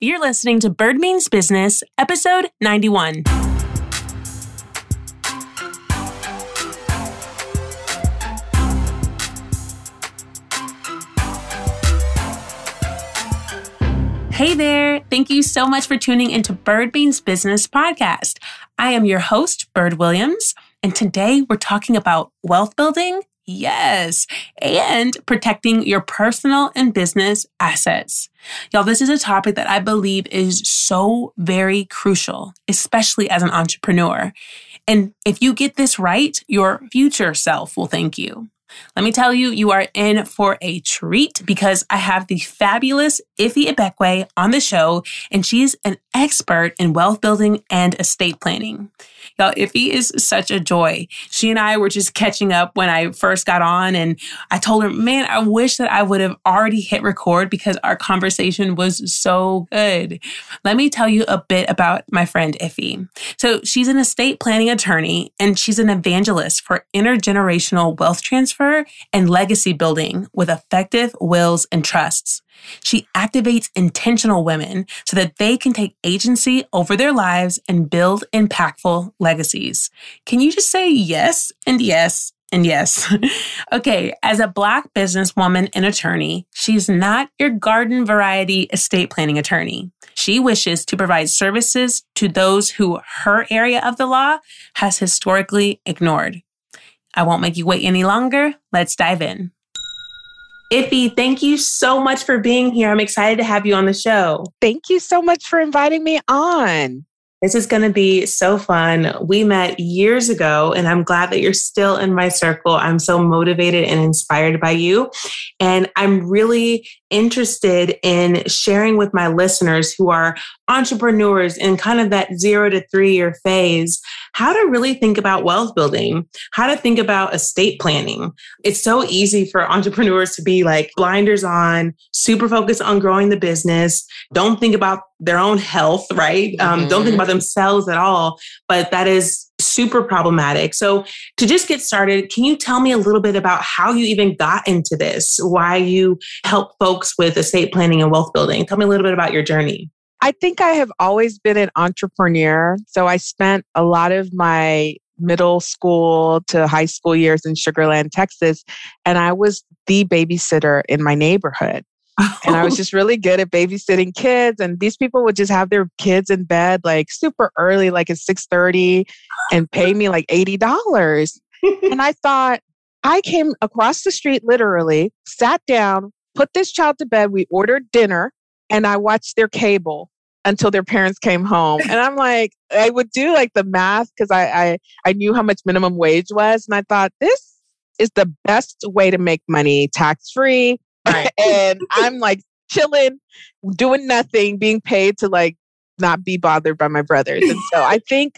You're listening to Bird Means Business, episode 91. Hey there. Thank you so much for tuning into Bird Means Business podcast. I am your host, Bird Williams, and today we're talking about wealth building Yes, and protecting your personal and business assets. Y'all, this is a topic that I believe is so very crucial, especially as an entrepreneur. And if you get this right, your future self will thank you. Let me tell you, you are in for a treat because I have the fabulous Ife Ibekwe on the show, and she's an expert in wealth building and estate planning. Y'all, Ife is such a joy. She and I were just catching up when I first got on, and I told her, man, I wish that I would have already hit record because our conversation was so good. Let me tell you a bit about my friend Ife. So, she's an estate planning attorney, and she's an evangelist for intergenerational wealth transfer and legacy building with effective wills and trusts. She activates intentional women so that they can take agency over their lives and build impactful legacies. Can you just say yes and yes and yes. okay, as a Black businesswoman and attorney, she's not your garden variety estate planning attorney. She wishes to provide services to those who her area of the law has historically ignored. I won't make you wait any longer. Let's dive in. Ife, thank you so much for being here. I'm excited to have you on the show. Thank you so much for inviting me on. This is going to be so fun. We met years ago, and I'm glad that you're still in my circle. I'm so motivated and inspired by you. And I'm really interested in sharing with my listeners who are entrepreneurs in kind of that zero to three year phase how to really think about wealth building, how to think about estate planning. It's so easy for entrepreneurs to be like blinders on, super focused on growing the business, don't think about their own health, right? Mm-hmm. Um, don't think mm-hmm. about themselves at all. But that is super problematic. So, to just get started, can you tell me a little bit about how you even got into this? Why you help folks with estate planning and wealth building? Tell me a little bit about your journey. I think I have always been an entrepreneur. So, I spent a lot of my middle school to high school years in Sugar Land, Texas, and I was the babysitter in my neighborhood and I was oh. just really good at babysitting kids. And these people would just have their kids in bed like super early, like at 6:30, and pay me like $80. and I thought, I came across the street literally, sat down, put this child to bed. We ordered dinner, and I watched their cable until their parents came home. And I'm like, I would do like the math because I, I I knew how much minimum wage was, and I thought this is the best way to make money tax free Right. and I'm like chilling, doing nothing, being paid to like not be bothered by my brothers. And so I think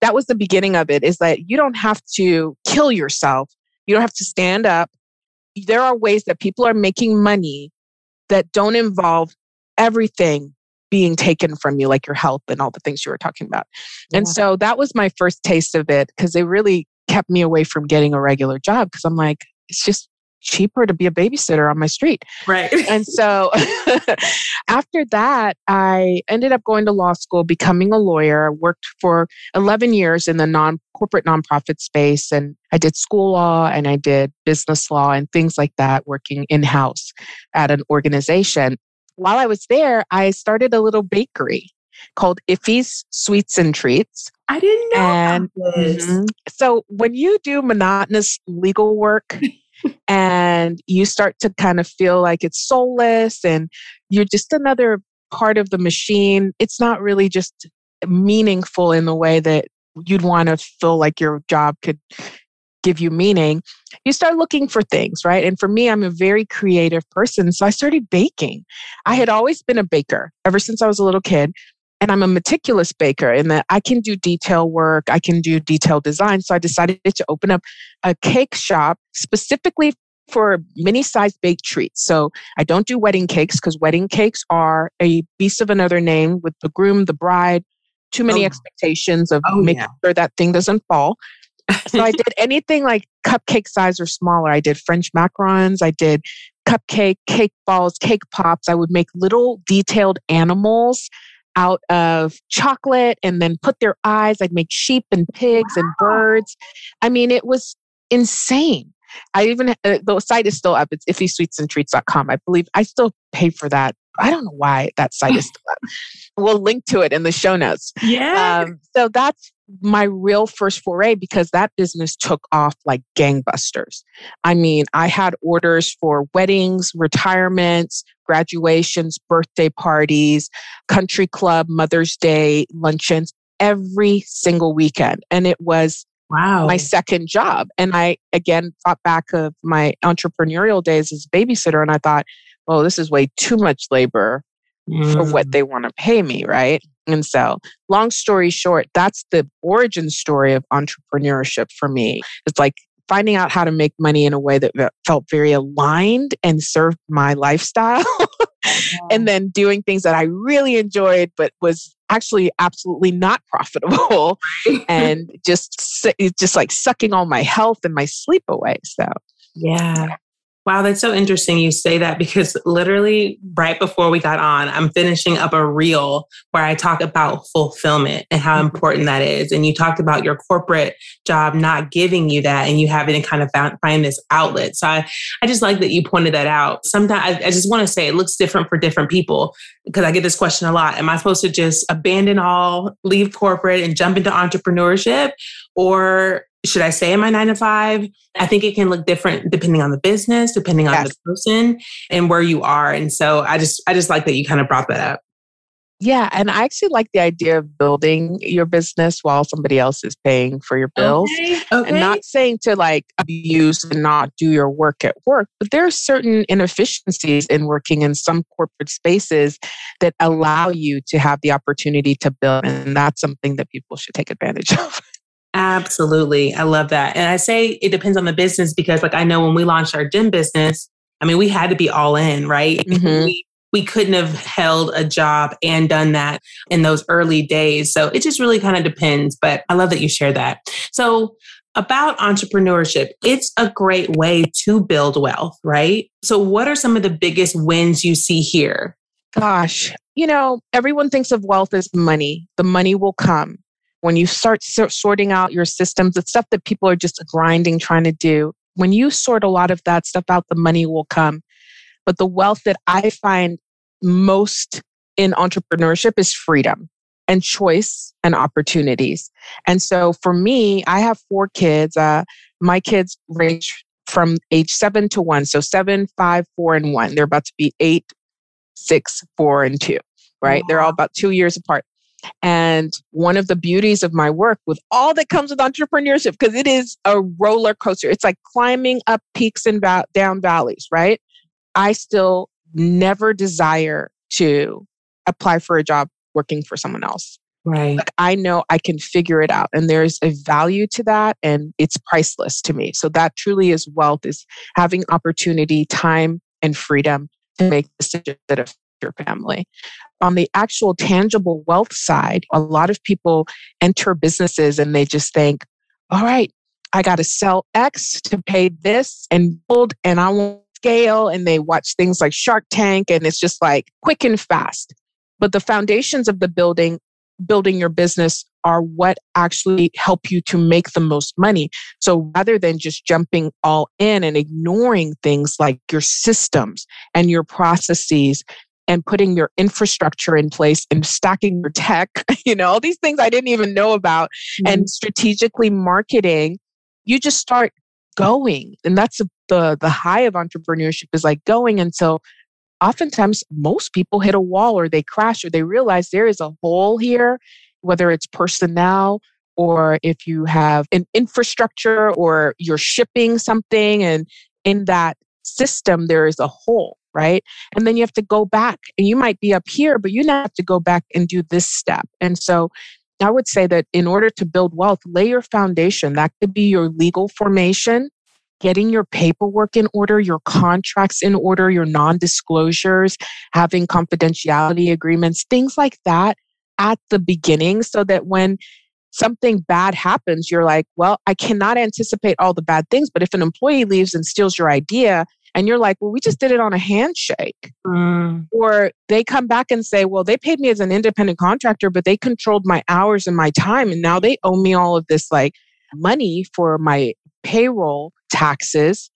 that was the beginning of it is that you don't have to kill yourself. You don't have to stand up. There are ways that people are making money that don't involve everything being taken from you, like your health and all the things you were talking about. Yeah. And so that was my first taste of it because it really kept me away from getting a regular job because I'm like, it's just cheaper to be a babysitter on my street. Right. and so after that, I ended up going to law school, becoming a lawyer. I worked for 11 years in the non corporate nonprofit space and I did school law and I did business law and things like that working in-house at an organization. While I was there, I started a little bakery called Ife's Sweets and Treats. I didn't know and, mm-hmm. So when you do monotonous legal work, and you start to kind of feel like it's soulless and you're just another part of the machine. It's not really just meaningful in the way that you'd want to feel like your job could give you meaning. You start looking for things, right? And for me, I'm a very creative person. So I started baking. I had always been a baker ever since I was a little kid. And I'm a meticulous baker in that I can do detail work, I can do detail design. So I decided to open up a cake shop specifically for mini sized baked treats. So I don't do wedding cakes because wedding cakes are a beast of another name with the groom, the bride, too many oh. expectations of oh, making yeah. sure that thing doesn't fall. so I did anything like cupcake size or smaller. I did French macarons, I did cupcake, cake balls, cake pops. I would make little detailed animals out of chocolate and then put their eyes. I'd make sheep and pigs wow. and birds. I mean, it was insane. I even, uh, the site is still up. It's iffysweetsandtreats.com. I believe I still pay for that. I don't know why that site is still up. We'll link to it in the show notes. Yeah. Um, so that's my real first foray because that business took off like gangbusters. I mean, I had orders for weddings, retirements, graduations, birthday parties, country club, Mother's Day luncheons every single weekend. And it was wow. my second job. And I again thought back of my entrepreneurial days as a babysitter and I thought, well, this is way too much labor mm. for what mm. they want to pay me, right? And so, long story short, that's the origin story of entrepreneurship for me. It's like finding out how to make money in a way that felt very aligned and served my lifestyle. and then doing things that I really enjoyed, but was actually absolutely not profitable and just, just like sucking all my health and my sleep away. So, yeah. Wow, that's so interesting you say that because literally right before we got on, I'm finishing up a reel where I talk about fulfillment and how mm-hmm. important that is. And you talked about your corporate job not giving you that and you having to kind of find this outlet. So I, I just like that you pointed that out. Sometimes I, I just want to say it looks different for different people because I get this question a lot. Am I supposed to just abandon all, leave corporate and jump into entrepreneurship? Or should I stay in my nine to five? I think it can look different depending on the business, depending on yes. the person and where you are. And so I just I just like that you kind of brought that up. Yeah, and I actually like the idea of building your business while somebody else is paying for your bills. Okay, okay. And not saying to like abuse and not do your work at work, but there are certain inefficiencies in working in some corporate spaces that allow you to have the opportunity to build. And that's something that people should take advantage of. Absolutely. I love that. And I say it depends on the business because, like, I know when we launched our gym business, I mean, we had to be all in, right? Mm-hmm. We, we couldn't have held a job and done that in those early days. So it just really kind of depends. But I love that you share that. So, about entrepreneurship, it's a great way to build wealth, right? So, what are some of the biggest wins you see here? Gosh, you know, everyone thinks of wealth as money. The money will come when you start sorting out your systems, the stuff that people are just grinding trying to do, when you sort a lot of that stuff out, the money will come. But the wealth that I find most in entrepreneurship is freedom and choice and opportunities. And so for me, I have four kids. Uh, my kids range from age seven to one. So seven, five, four, and one. They're about to be eight, six, four, and two, right? Wow. They're all about two years apart. And one of the beauties of my work with all that comes with entrepreneurship, because it is a roller coaster, it's like climbing up peaks and va- down valleys, right? I still never desire to apply for a job working for someone else. Right. Like I know I can figure it out and there's a value to that and it's priceless to me. So that truly is wealth is having opportunity, time and freedom to make decisions that affect your family. On the actual tangible wealth side, a lot of people enter businesses and they just think, all right, I got to sell X to pay this and build, and I want scale. And they watch things like Shark Tank, and it's just like quick and fast. But the foundations of the building, building your business are what actually help you to make the most money. So rather than just jumping all in and ignoring things like your systems and your processes and putting your infrastructure in place and stacking your tech, you know, all these things I didn't even know about, mm-hmm. and strategically marketing, you just start going. And that's the, the high of entrepreneurship is like going And so oftentimes most people hit a wall or they crash or they realize there is a hole here, whether it's personnel or if you have an infrastructure or you're shipping something and in that system there is a hole right? And then you have to go back and you might be up here, but you now have to go back and do this step. And so I would say that in order to build wealth, lay your foundation. That could be your legal formation, getting your paperwork in order, your contracts in order, your non disclosures, having confidentiality agreements, things like that at the beginning so that when something bad happens, you're like, well, I cannot anticipate all the bad things, but if an employee leaves and steals your idea, And you're like, well, we just did it on a handshake. Mm. Or they come back and say, well, they paid me as an independent contractor, but they controlled my hours and my time. And now they owe me all of this like money for my payroll taxes.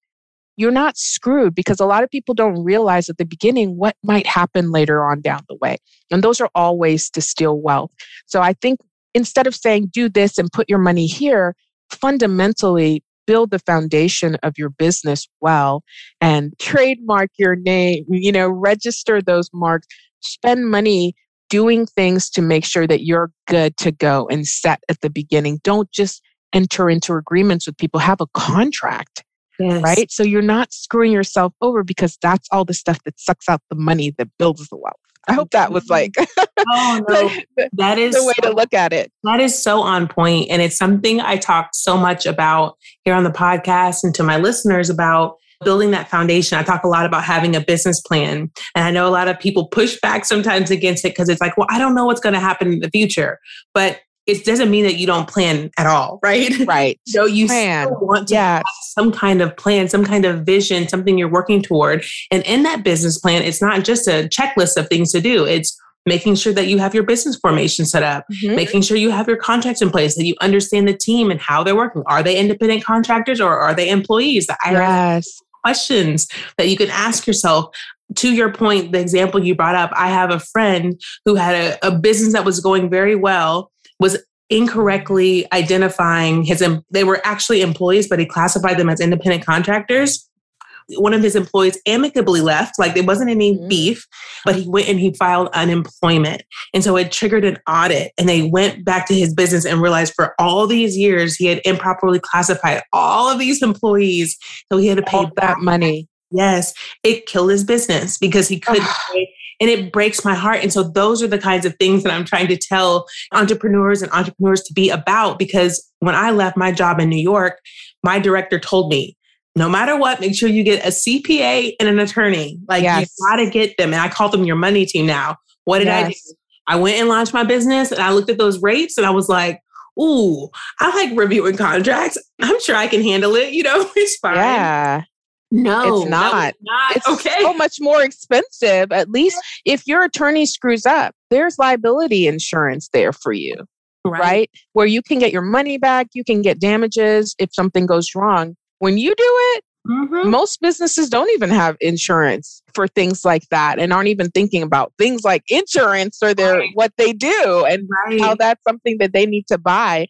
You're not screwed because a lot of people don't realize at the beginning what might happen later on down the way. And those are all ways to steal wealth. So I think instead of saying, do this and put your money here, fundamentally build the foundation of your business well and trademark your name, you know, register those marks, spend money doing things to make sure that you're good to go and set at the beginning. Don't just enter into agreements with people, have a contract. Yes. Right. So you're not screwing yourself over because that's all the stuff that sucks out the money that builds the wealth. I hope that was mm-hmm. like oh, no. that is the way so, to look at it. That is so on point. And it's something I talk so much about here on the podcast and to my listeners about building that foundation. I talk a lot about having a business plan. And I know a lot of people push back sometimes against it because it's like, well, I don't know what's going to happen in the future. But it doesn't mean that you don't plan at all, right? Right. so you plan. still want to yes. have some kind of plan, some kind of vision, something you're working toward. And in that business plan, it's not just a checklist of things to do. It's making sure that you have your business formation set up, mm-hmm. making sure you have your contracts in place, that you understand the team and how they're working. Are they independent contractors or are they employees? The yes. questions that you can ask yourself. To your point, the example you brought up, I have a friend who had a, a business that was going very well was incorrectly identifying his they were actually employees but he classified them as independent contractors one of his employees amicably left like there wasn't any mm-hmm. beef but he went and he filed unemployment and so it triggered an audit and they went back to his business and realized for all these years he had improperly classified all of these employees so he had to pay all that money yes it killed his business because he couldn't pay and it breaks my heart. And so those are the kinds of things that I'm trying to tell entrepreneurs and entrepreneurs to be about because when I left my job in New York, my director told me, no matter what, make sure you get a CPA and an attorney. Like yes. you gotta get them. And I call them your money team now. What did yes. I do? I went and launched my business and I looked at those rates and I was like, ooh, I like reviewing contracts. I'm sure I can handle it. You know, it's fine. Yeah. No, it's not. not. It's okay. so much more expensive. At least if your attorney screws up, there's liability insurance there for you, right. right? Where you can get your money back, you can get damages if something goes wrong. When you do it, mm-hmm. most businesses don't even have insurance for things like that and aren't even thinking about things like insurance or their right. what they do and right. how that's something that they need to buy.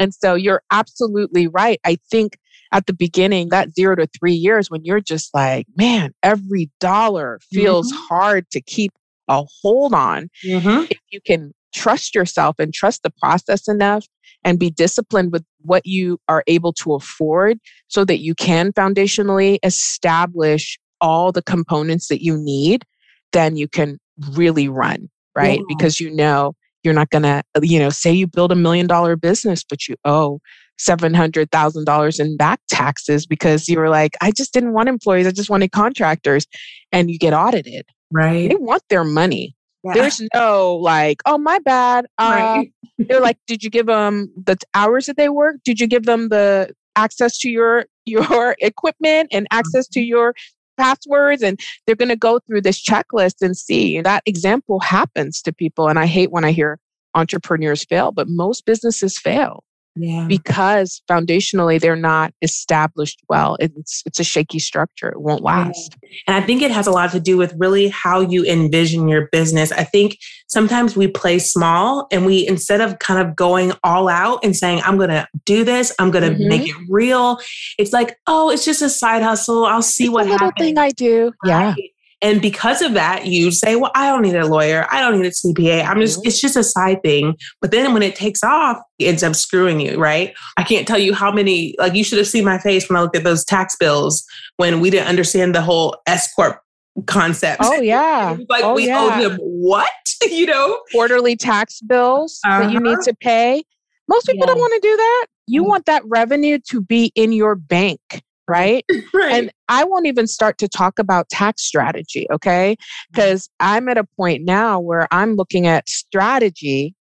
And so you're absolutely right. I think at the beginning, that zero to three years, when you're just like, man, every dollar feels mm-hmm. hard to keep a hold on. Mm-hmm. If you can trust yourself and trust the process enough and be disciplined with what you are able to afford so that you can foundationally establish all the components that you need, then you can really run, right? Yeah. Because you know you're not going to, you know, say you build a million dollar business, but you owe $700,000 in back taxes because you were like, I just didn't want employees. I just wanted contractors. And you get audited. Right. They want their money. Yeah. There's no like, oh, my bad. Uh, right. they're like, did you give them the hours that they work? Did you give them the access to your your equipment and access to mm-hmm. your passwords and they're going to go through this checklist and see that example happens to people and i hate when i hear entrepreneurs fail but most businesses fail yeah. because foundationally they're not established well. It's it's a shaky structure. It won't last. And I think it has a lot to do with really how you envision your business. I think sometimes we play small and we instead of kind of going all out and saying I'm going to do this, I'm going to mm-hmm. make it real. It's like, "Oh, it's just a side hustle. I'll see it's what a little happens." thing I do. Right? Yeah. And because of that, you say, well, I don't need a lawyer. I don't need a CPA. I'm just, mm-hmm. it's just a side thing. But then when it takes off, it ends up screwing you, right? I can't tell you how many, like, you should have seen my face when I looked at those tax bills when we didn't understand the whole S Corp concept. Oh, yeah. like, oh, we yeah. owe them what? you know? Quarterly tax bills uh-huh. that you need uh-huh. to pay. Most people yeah. don't want to do that. You mm-hmm. want that revenue to be in your bank right? right? And I won't even start to talk about tax strategy, okay? Because mm-hmm. I'm at a point now where I'm looking at strategy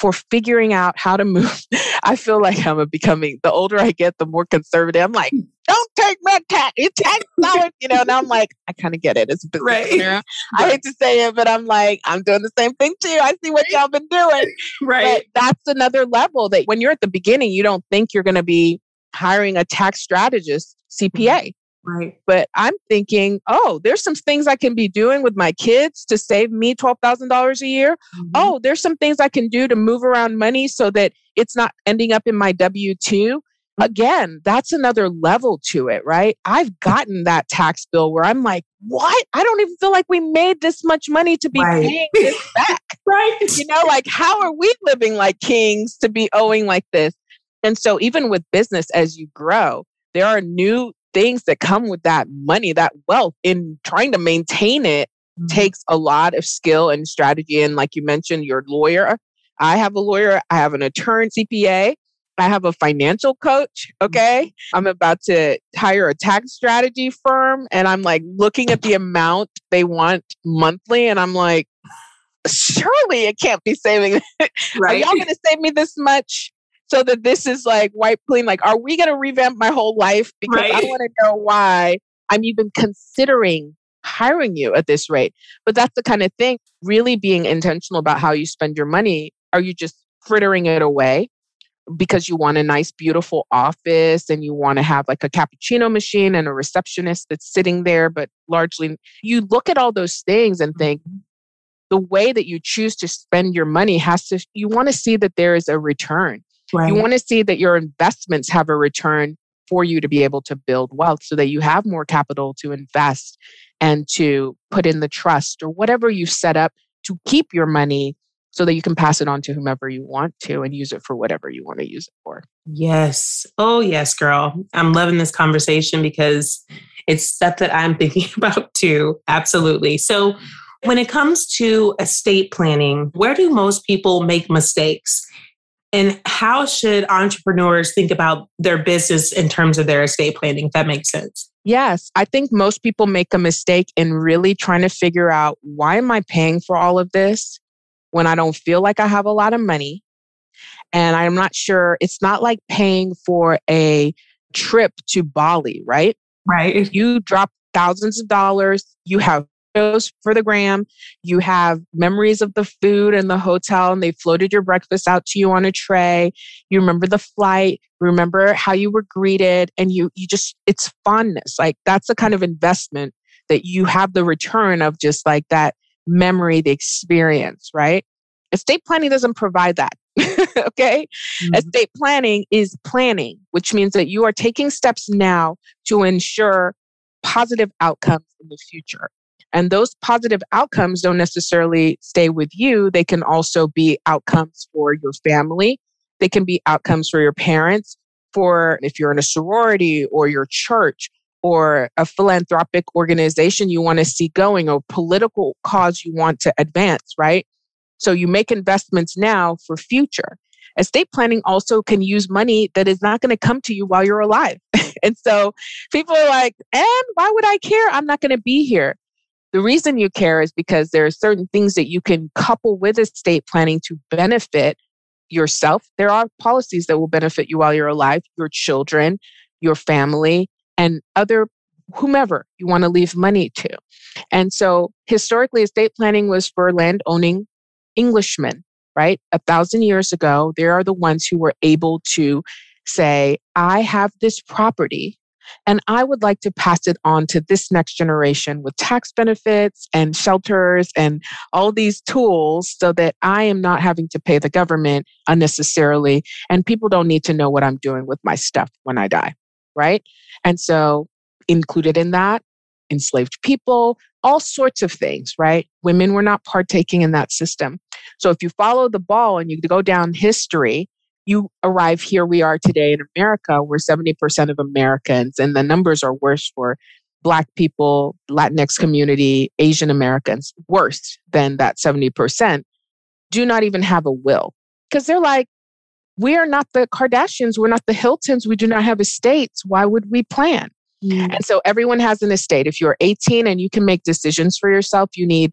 for figuring out how to move. I feel like I'm becoming, the older I get, the more conservative. I'm like, don't take my tax, you tax dollars, you know, and I'm like, I kind of get it. It's a business. Right. right. I hate to say it, but I'm like, I'm doing the same thing too. I see what y'all been doing. Right. But that's another level that when you're at the beginning, you don't think you're going to be hiring a tax strategist, CPA. Right. But I'm thinking, oh, there's some things I can be doing with my kids to save me $12,000 a year. Mm-hmm. Oh, there's some things I can do to move around money so that it's not ending up in my W 2. Again, that's another level to it, right? I've gotten that tax bill where I'm like, what? I don't even feel like we made this much money to be right. paying this back. right. You know, like, how are we living like kings to be owing like this? And so, even with business, as you grow, there are new things that come with that money, that wealth in trying to maintain it mm-hmm. takes a lot of skill and strategy. And like you mentioned, your lawyer. I have a lawyer, I have an attorney, CPA, I have a financial coach. Mm-hmm. Okay. I'm about to hire a tax strategy firm and I'm like looking at the amount they want monthly. And I'm like, surely it can't be saving. Right. Are y'all going to save me this much? So that this is like white clean. Like, are we going to revamp my whole life? Because right. I want to know why I'm even considering hiring you at this rate. But that's the kind of thing, really being intentional about how you spend your money. Are you just frittering it away because you want a nice, beautiful office and you want to have like a cappuccino machine and a receptionist that's sitting there? But largely, you look at all those things and think, mm-hmm. the way that you choose to spend your money has to, you want to see that there is a return. Right. You want to see that your investments have a return for you to be able to build wealth so that you have more capital to invest and to put in the trust or whatever you set up to keep your money so that you can pass it on to whomever you want to and use it for whatever you want to use it for. Yes. Oh, yes, girl. I'm loving this conversation because it's stuff that I'm thinking about too. Absolutely. So, when it comes to estate planning, where do most people make mistakes? And how should entrepreneurs think about their business in terms of their estate planning, if that makes sense? Yes, I think most people make a mistake in really trying to figure out why am I paying for all of this when I don't feel like I have a lot of money? And I'm not sure, it's not like paying for a trip to Bali, right? Right. If you drop thousands of dollars, you have photos for the gram. You have memories of the food and the hotel, and they floated your breakfast out to you on a tray. You remember the flight, remember how you were greeted, and you you just it's fondness. Like that's the kind of investment that you have the return of just like that memory, the experience, right? Estate planning doesn't provide that. okay. Mm-hmm. Estate planning is planning, which means that you are taking steps now to ensure positive outcomes in the future. And those positive outcomes don't necessarily stay with you. They can also be outcomes for your family. They can be outcomes for your parents, for if you're in a sorority or your church or a philanthropic organization you want to see going or political cause you want to advance, right? So you make investments now for future. Estate planning also can use money that is not going to come to you while you're alive. and so people are like, and why would I care? I'm not going to be here. The reason you care is because there are certain things that you can couple with estate planning to benefit yourself. There are policies that will benefit you while you're alive, your children, your family, and other whomever you want to leave money to. And so historically, estate planning was for land owning Englishmen, right? A thousand years ago, they are the ones who were able to say, I have this property and I would like to pass it on to this next generation with tax benefits and shelters and all these tools so that I am not having to pay the government unnecessarily. And people don't need to know what I'm doing with my stuff when I die. Right. And so, included in that, enslaved people, all sorts of things, right? Women were not partaking in that system. So if you follow the ball and you go down history, you arrive here we are today in America, where 70% of Americans, and the numbers are worse for Black people, Latinx community, Asian Americans, worse than that 70%, do not even have a will. Because they're like, we are not the Kardashians, we're not the Hiltons, we do not have estates. Why would we plan? Mm. And so everyone has an estate. If you're 18 and you can make decisions for yourself, you need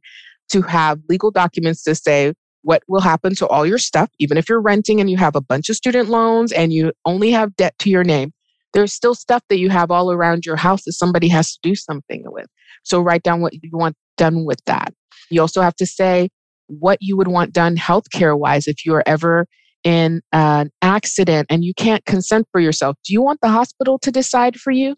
to have legal documents to say what will happen to all your stuff, even if you're renting and you have a bunch of student loans and you only have debt to your name. There's still stuff that you have all around your house that somebody has to do something with. So write down what you want done with that. You also have to say what you would want done healthcare wise if you are ever in an accident and you can't consent for yourself. Do you want the hospital to decide for you?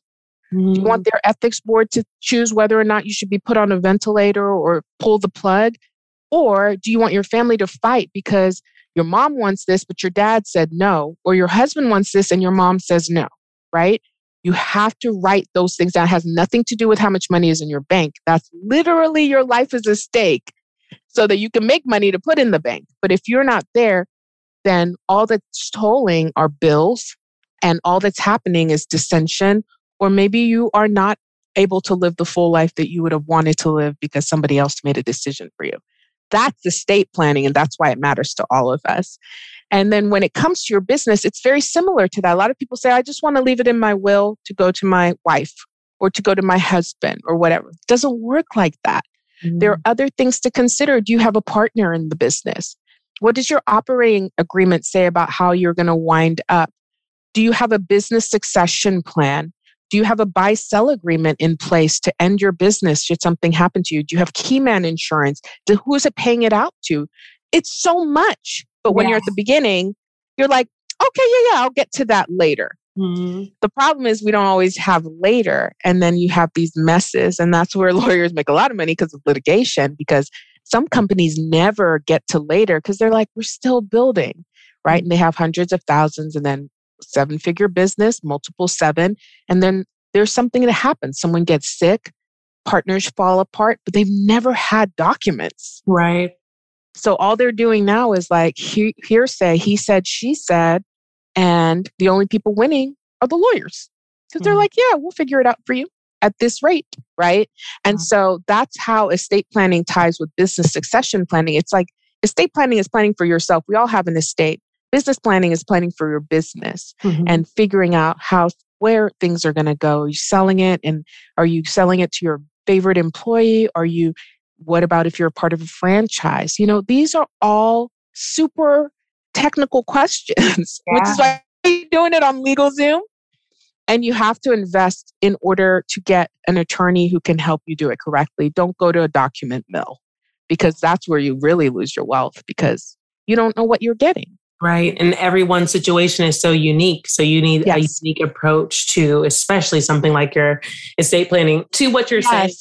Mm. Do you want mm. their ethics board to choose whether or not you should be put on a ventilator or pull the plug? Or do you want your family to fight because your mom wants this, but your dad said no, or your husband wants this and your mom says no, right? You have to write those things down. It has nothing to do with how much money is in your bank. That's literally your life is a stake so that you can make money to put in the bank. But if you're not there, then all that's tolling are bills and all that's happening is dissension, or maybe you are not able to live the full life that you would have wanted to live because somebody else made a decision for you. That's estate planning, and that's why it matters to all of us. And then when it comes to your business, it's very similar to that. A lot of people say, I just want to leave it in my will to go to my wife or to go to my husband or whatever. It doesn't work like that. Mm-hmm. There are mm. other things to consider. Do you have a partner in the business? What does your operating agreement say about how you're going to wind up? Do you have a business succession plan? Do you have a buy sell agreement in place to end your business should something happen to you? Do you have key man insurance? who is it paying it out to? It's so much. But when yes. you're at the beginning, you're like, okay, yeah, yeah, I'll get to that later. Mm-hmm. The problem is we don't always have later. And then you have these messes. And that's where lawyers make a lot of money because of litigation, because some companies never get to later because they're like, we're still building, right? And they have hundreds of thousands and then seven figure business, multiple seven. And then there's something that happens. Someone gets sick, partners fall apart, but they've never had documents. Right. So all they're doing now is like he- hearsay, he said, she said, and the only people winning are the lawyers because mm-hmm. they're like, yeah, we'll figure it out for you at this rate, right? And mm-hmm. so that's how estate planning ties with business succession planning. It's like estate planning is planning for yourself. We all have an estate. Business planning is planning for your business mm-hmm. and figuring out how where things are going to go. Are you selling it and are you selling it to your favorite employee? Are you what about if you're a part of a franchise? You know, these are all super technical questions, yeah. which is why you're doing it on LegalZoom. And you have to invest in order to get an attorney who can help you do it correctly. Don't go to a document mill because that's where you really lose your wealth because you don't know what you're getting. Right. And everyone's situation is so unique. So you need yes. a unique approach to, especially something like your estate planning. To what you're yes. saying,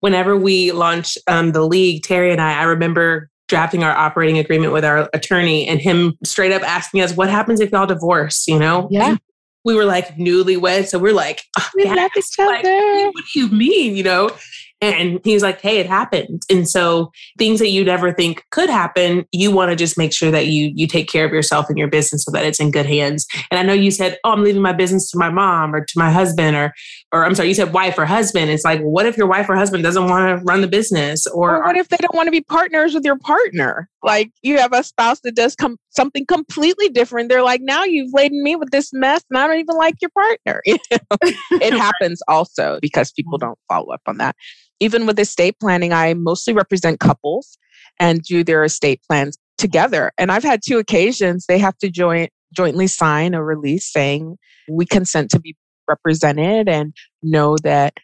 whenever we launched um, the league, Terry and I, I remember drafting our operating agreement with our attorney and him straight up asking us, what happens if y'all divorce? You know? Yeah. And we were like newlywed. So we're like, oh, we love each other. Like, what do you mean? You know? And he's like, hey, it happened. And so things that you never think could happen, you want to just make sure that you you take care of yourself and your business so that it's in good hands. And I know you said, oh, I'm leaving my business to my mom or to my husband or or I'm sorry, you said wife or husband. It's like, what if your wife or husband doesn't want to run the business? Or, or what if they don't want to be partners with your partner? Like you have a spouse that does com- something completely different. They're like, now you've laden me with this mess and I don't even like your partner. You know? it happens also because people don't follow up on that even with estate planning, I mostly represent couples and do their estate plans together. And I've had two occasions they have to join jointly sign a release saying we consent to be represented and know that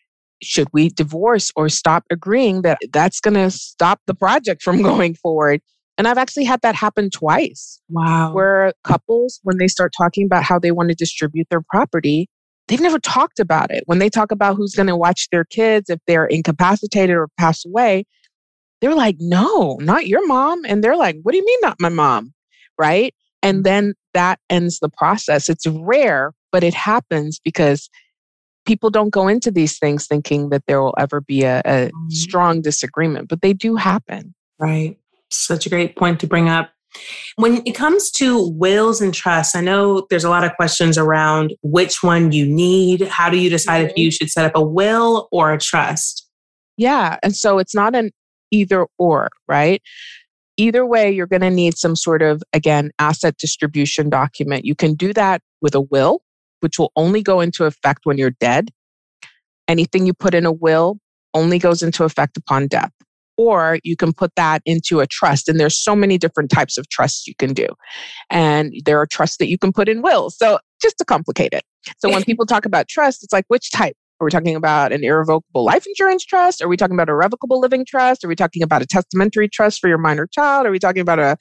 should we divorce or stop agreeing that that's going to stop the project from going forward. And I've actually had that happen twice. Wow. Where couples, when they start talking about how they want to distribute their property, they've never talked about it. When they talk about who's going to watch their kids if they're incapacitated or pass away, they're like, no, not your mom. And they're like, what do you mean, not my mom? Right. And mm. then that ends the process. It's rare, but it happens because people don't go into these things thinking that there will ever be a, a mm-hmm. strong disagreement, but they do happen. Right. Such a great point to bring up. When it comes to wills and trusts, I know there's a lot of questions around which one you need. How do you decide mm-hmm. if you should set up a will or a trust? Yeah. And so it's not an either or, right? Either way, you're going to need some sort of, again, asset distribution document. You can do that with a will, which will only go into effect when you're dead. Anything you put in a will only goes into effect upon death. or you can put that into a trust. And there's so many different types of trusts you can do. And there are trusts that you can put in wills. So just to complicate it. So when people talk about trust, it's like which type? Are we talking about an irrevocable life insurance trust? Are we talking about a revocable living trust? Are we talking about a testamentary trust for your minor child? Are we talking about a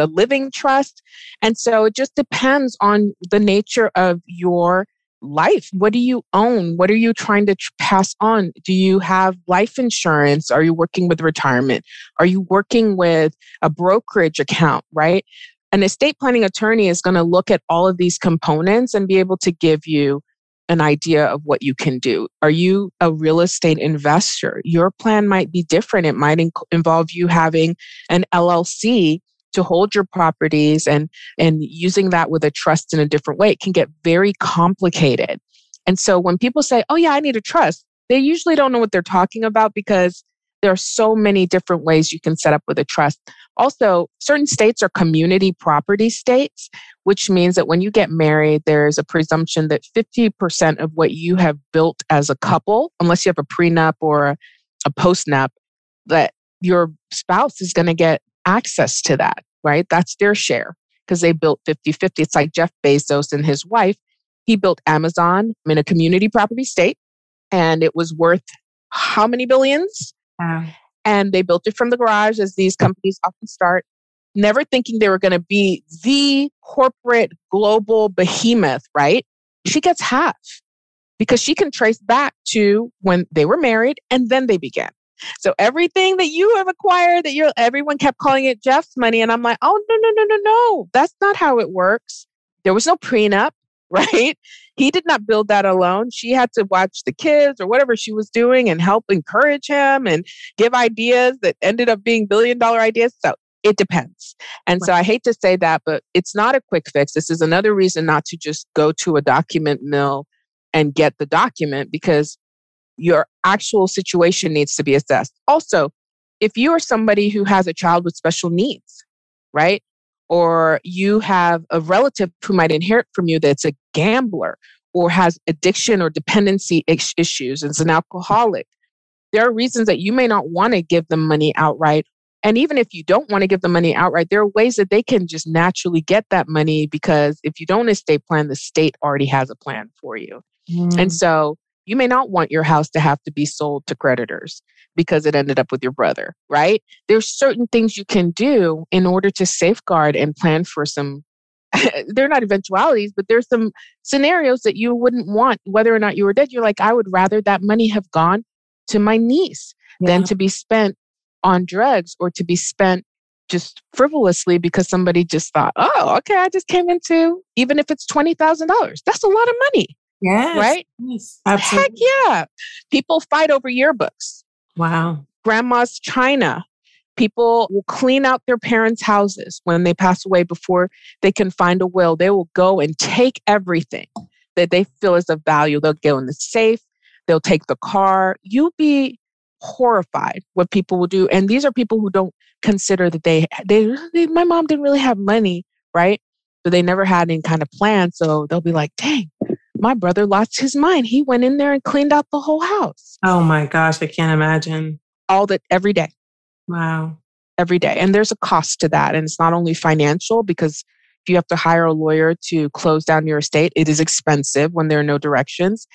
the living trust? And so it just depends on the nature of your life. What do you own? What are you trying to tr- pass on? Do you have life insurance? Are you working with retirement? Are you working with a brokerage account, right? An estate planning attorney is going to look at all of these components and be able to give you an idea of what you can do. Are you a real estate investor? Your plan might be different. It might inc- involve you having an LLC to hold your properties and and using that with a trust in a different way it can get very complicated and so when people say oh yeah i need a trust they usually don't know what they're talking about because there are so many different ways you can set up with a trust. Also, certain states are community property states, which means that when you get married, there's a presumption that 50% of what you have built as a couple, unless you have a prenup or a, a postnup, that your spouse is going to get access to that, right? That's their share because they built 50 50. It's like Jeff Bezos and his wife. He built Amazon in a community property state and it was worth how many billions? Wow. And they built it from the garage, as these companies often start, never thinking they were going to be the corporate global behemoth, right? She gets half because she can trace back to when they were married and then they began. So everything that you have acquired that you're everyone kept calling it Jeff's money. And I'm like, oh no, no, no, no, no. That's not how it works. There was no prenup, right? He did not build that alone. She had to watch the kids or whatever she was doing and help encourage him and give ideas that ended up being billion dollar ideas. So it depends. And right. so I hate to say that, but it's not a quick fix. This is another reason not to just go to a document mill and get the document because your actual situation needs to be assessed. Also, if you are somebody who has a child with special needs, right? Or you have a relative who might inherit from you that's a gambler or has addiction or dependency issues and is an alcoholic, there are reasons that you may not want to give them money outright. And even if you don't want to give them money outright, there are ways that they can just naturally get that money because if you don't estate plan, the state already has a plan for you. Mm. And so you may not want your house to have to be sold to creditors because it ended up with your brother, right? There's certain things you can do in order to safeguard and plan for some they're not eventualities, but there's some scenarios that you wouldn't want whether or not you were dead. You're like, I would rather that money have gone to my niece yeah. than to be spent on drugs or to be spent just frivolously because somebody just thought, oh, okay, I just came into, even if it's $20,000, that's a lot of money. Yes. Right? Yes. Absolutely. Heck yeah. People fight over yearbooks. Wow. Grandma's china. People will clean out their parents' houses when they pass away before they can find a will. They will go and take everything that they feel is of value. They'll go in the safe, they'll take the car. You'll be horrified what people will do. And these are people who don't consider that they, they, they my mom didn't really have money, right? So they never had any kind of plan. So they'll be like, dang, my brother lost his mind. He went in there and cleaned out the whole house. Oh my gosh, I can't imagine. All that every day. Wow. Every day. And there's a cost to that. And it's not only financial because if you have to hire a lawyer to close down your estate, it is expensive when there are no directions.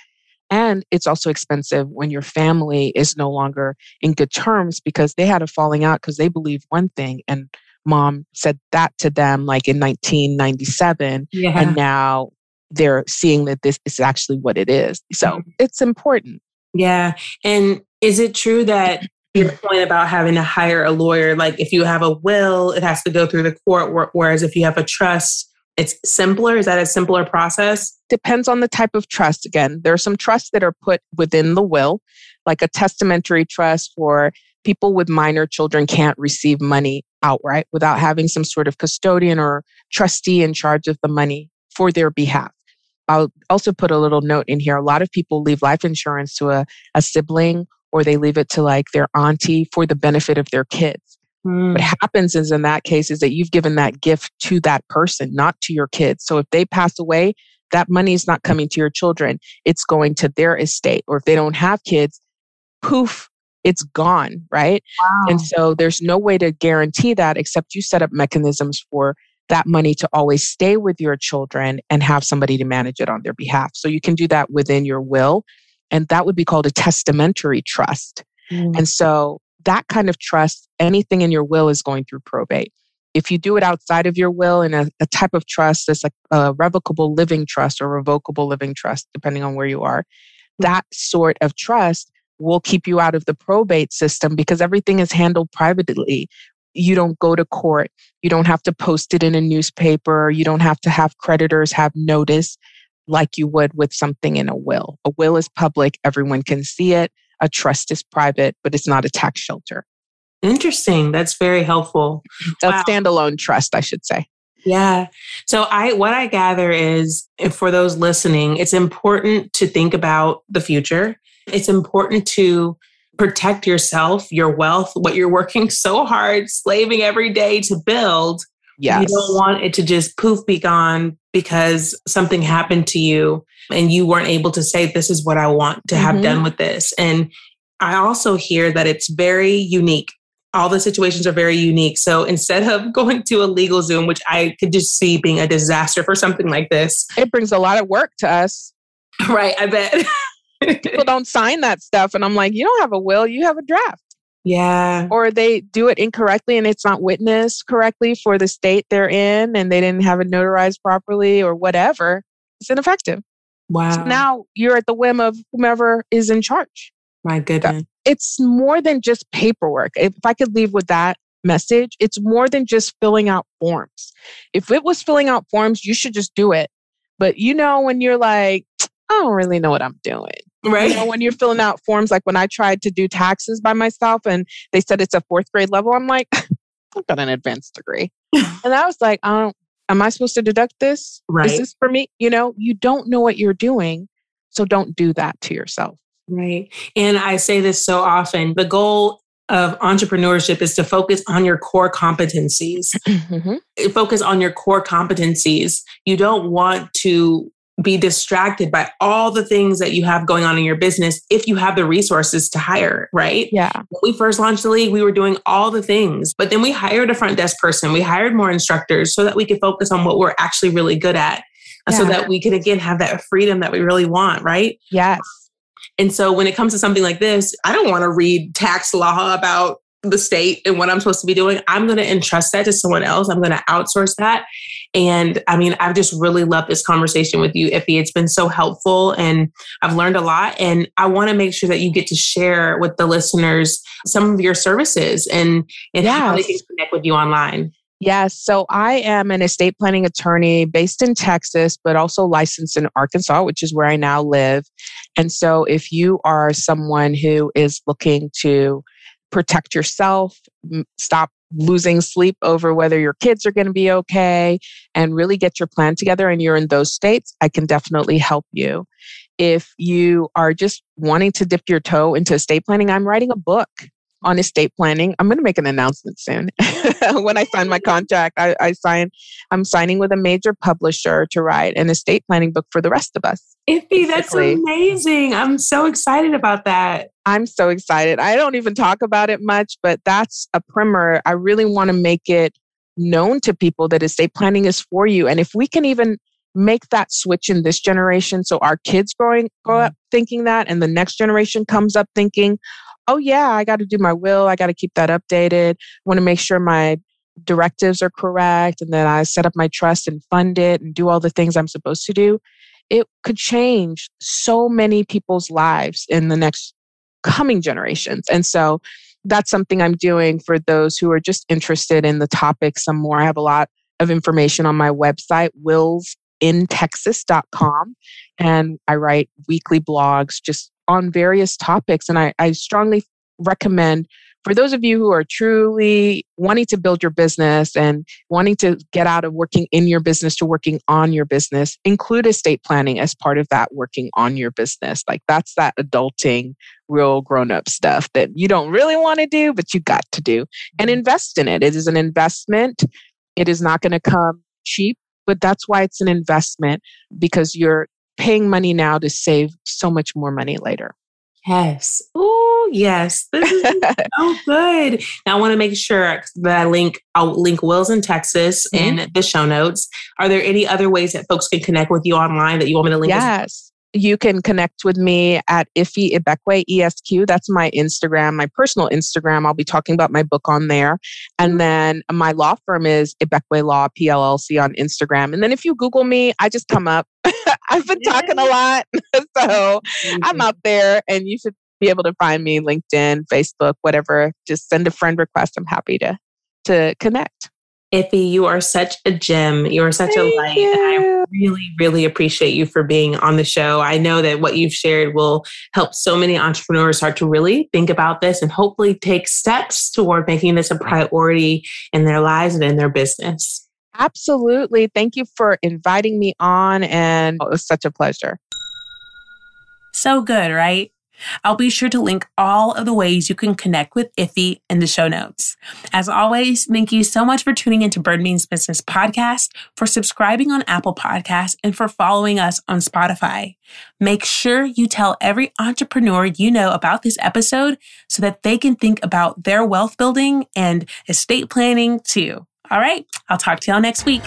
And it's also expensive when your family is no longer in good terms because they had a falling out because they believe one thing and mom said that to them like in 1997. Yeah. And now they're seeing that this is actually what it is. So mm-hmm. it's important. Yeah. And is it true that your point about having to hire a lawyer, like if you have a will, it has to go through the court, whereas if you have a trust, it's simpler? Is that a simpler process? Depends on the type of trust. Again, there are some trusts that are put within the will, like a testamentary trust for people with minor children can't receive money outright without having some sort of custodian or trustee in charge of the money for their behalf. I'll also put a little note in here. A lot of people leave life insurance to a, a sibling or they leave it to like their auntie for the benefit of their kids. Mm. What happens is in that case is that you've given that gift to that person, not to your kids. So if they pass away, that money is not coming to your children. It's going to their estate. Or if they don't have kids, poof, it's gone, right? Wow. And so there's no way to guarantee that except you set up mechanisms for that money to always stay with your children and have somebody to manage it on their behalf. So you can do that within your will. And that would be called a testamentary trust. Mm. And so that kind of trust, anything in your will is going through probate. If you do it outside of your will in a, a type of trust that's like a revocable living trust or revocable living trust, depending on where you are, that sort of trust will keep you out of the probate system because everything is handled privately. You don't go to court. You don't have to post it in a newspaper. You don't have to have creditors have notice like you would with something in a will. A will is public, everyone can see it. A trust is private, but it's not a tax shelter. Interesting. That's very helpful. A wow. standalone trust, I should say. Yeah. So I what I gather is for those listening, it's important to think about the future. It's important to protect yourself, your wealth, what you're working so hard, slaving every day to build. Yes. You don't want it to just poof be gone because something happened to you and you weren't able to say, This is what I want to have mm-hmm. done with this. And I also hear that it's very unique. All the situations are very unique. So instead of going to a LegalZoom, which I could just see being a disaster for something like this, it brings a lot of work to us. Right, I bet. People don't sign that stuff. And I'm like, you don't have a will, you have a draft. Yeah. Or they do it incorrectly and it's not witnessed correctly for the state they're in and they didn't have it notarized properly or whatever. It's ineffective. Wow. So now you're at the whim of whomever is in charge. My goodness. It's more than just paperwork. If I could leave with that message, it's more than just filling out forms. If it was filling out forms, you should just do it. But you know, when you're like, I don't really know what I'm doing. Right. You know, when you're filling out forms, like when I tried to do taxes by myself and they said it's a fourth grade level, I'm like, I've got an advanced degree. and I was like, I don't, am I supposed to deduct this? Right. Is this for me? You know, you don't know what you're doing. So don't do that to yourself. Right. And I say this so often the goal of entrepreneurship is to focus on your core competencies. Mm-hmm. Focus on your core competencies. You don't want to be distracted by all the things that you have going on in your business if you have the resources to hire, right? Yeah. When we first launched the league, we were doing all the things, but then we hired a front desk person, we hired more instructors so that we could focus on what we're actually really good at. Uh, yeah. So that we could again have that freedom that we really want, right? Yes. And so when it comes to something like this, I don't want to read tax law about the state and what I'm supposed to be doing. I'm going to entrust that to someone else. I'm going to outsource that. And I mean, I've just really loved this conversation with you, Ife. It's been so helpful and I've learned a lot. And I want to make sure that you get to share with the listeners some of your services and, and yes. how they can connect with you online. Yes. So I am an estate planning attorney based in Texas, but also licensed in Arkansas, which is where I now live. And so if you are someone who is looking to protect yourself, stop losing sleep over whether your kids are going to be okay, and really get your plan together and you're in those states, I can definitely help you. If you are just wanting to dip your toe into estate planning, I'm writing a book on estate planning. I'm going to make an announcement soon. when I sign my contract, I, I, sign. I'm signing with a major publisher to write an estate planning book for the rest of us. Ife, that's amazing! I'm so excited about that. I'm so excited. I don't even talk about it much, but that's a primer. I really want to make it known to people that estate planning is for you, and if we can even make that switch in this generation so our kids growing grow up mm-hmm. thinking that and the next generation comes up thinking oh, yeah, I got to do my will. I got to keep that updated. I want to make sure my directives are correct and that I set up my trust and fund it and do all the things I'm supposed to do. It could change so many people's lives in the next coming generations. And so that's something I'm doing for those who are just interested in the topic some more. I have a lot of information on my website, willsintexas.com. And I write weekly blogs just on various topics. And I, I strongly recommend for those of you who are truly wanting to build your business and wanting to get out of working in your business to working on your business, include estate planning as part of that working on your business. Like that's that adulting, real grown up stuff that you don't really want to do, but you got to do and mm-hmm. invest in it. It is an investment. It is not going to come cheap, but that's why it's an investment because you're paying money now to save so much more money later. Yes. Oh, Yes, this is so good. Now I want to make sure that I link. I'll link Wills in Texas mm-hmm. in the show notes. Are there any other ways that folks can connect with you online that you want me to link? Yes you can connect with me at Ife Ibekwe ESQ. That's my Instagram, my personal Instagram. I'll be talking about my book on there. And then my law firm is Ibekwe Law PLLC on Instagram. And then if you Google me, I just come up. I've been talking a lot. so I'm mm-hmm. out there and you should be able to find me LinkedIn, Facebook, whatever. Just send a friend request. I'm happy to to connect. Ife, you are such a gem. You are such Thank a light. I really, really appreciate you for being on the show. I know that what you've shared will help so many entrepreneurs start to really think about this and hopefully take steps toward making this a priority in their lives and in their business. Absolutely. Thank you for inviting me on. And it was such a pleasure. So good, right? I'll be sure to link all of the ways you can connect with Ife in the show notes. As always, thank you so much for tuning into Bird Means Business podcast, for subscribing on Apple Podcasts, and for following us on Spotify. Make sure you tell every entrepreneur you know about this episode so that they can think about their wealth building and estate planning too. All right, I'll talk to y'all next week.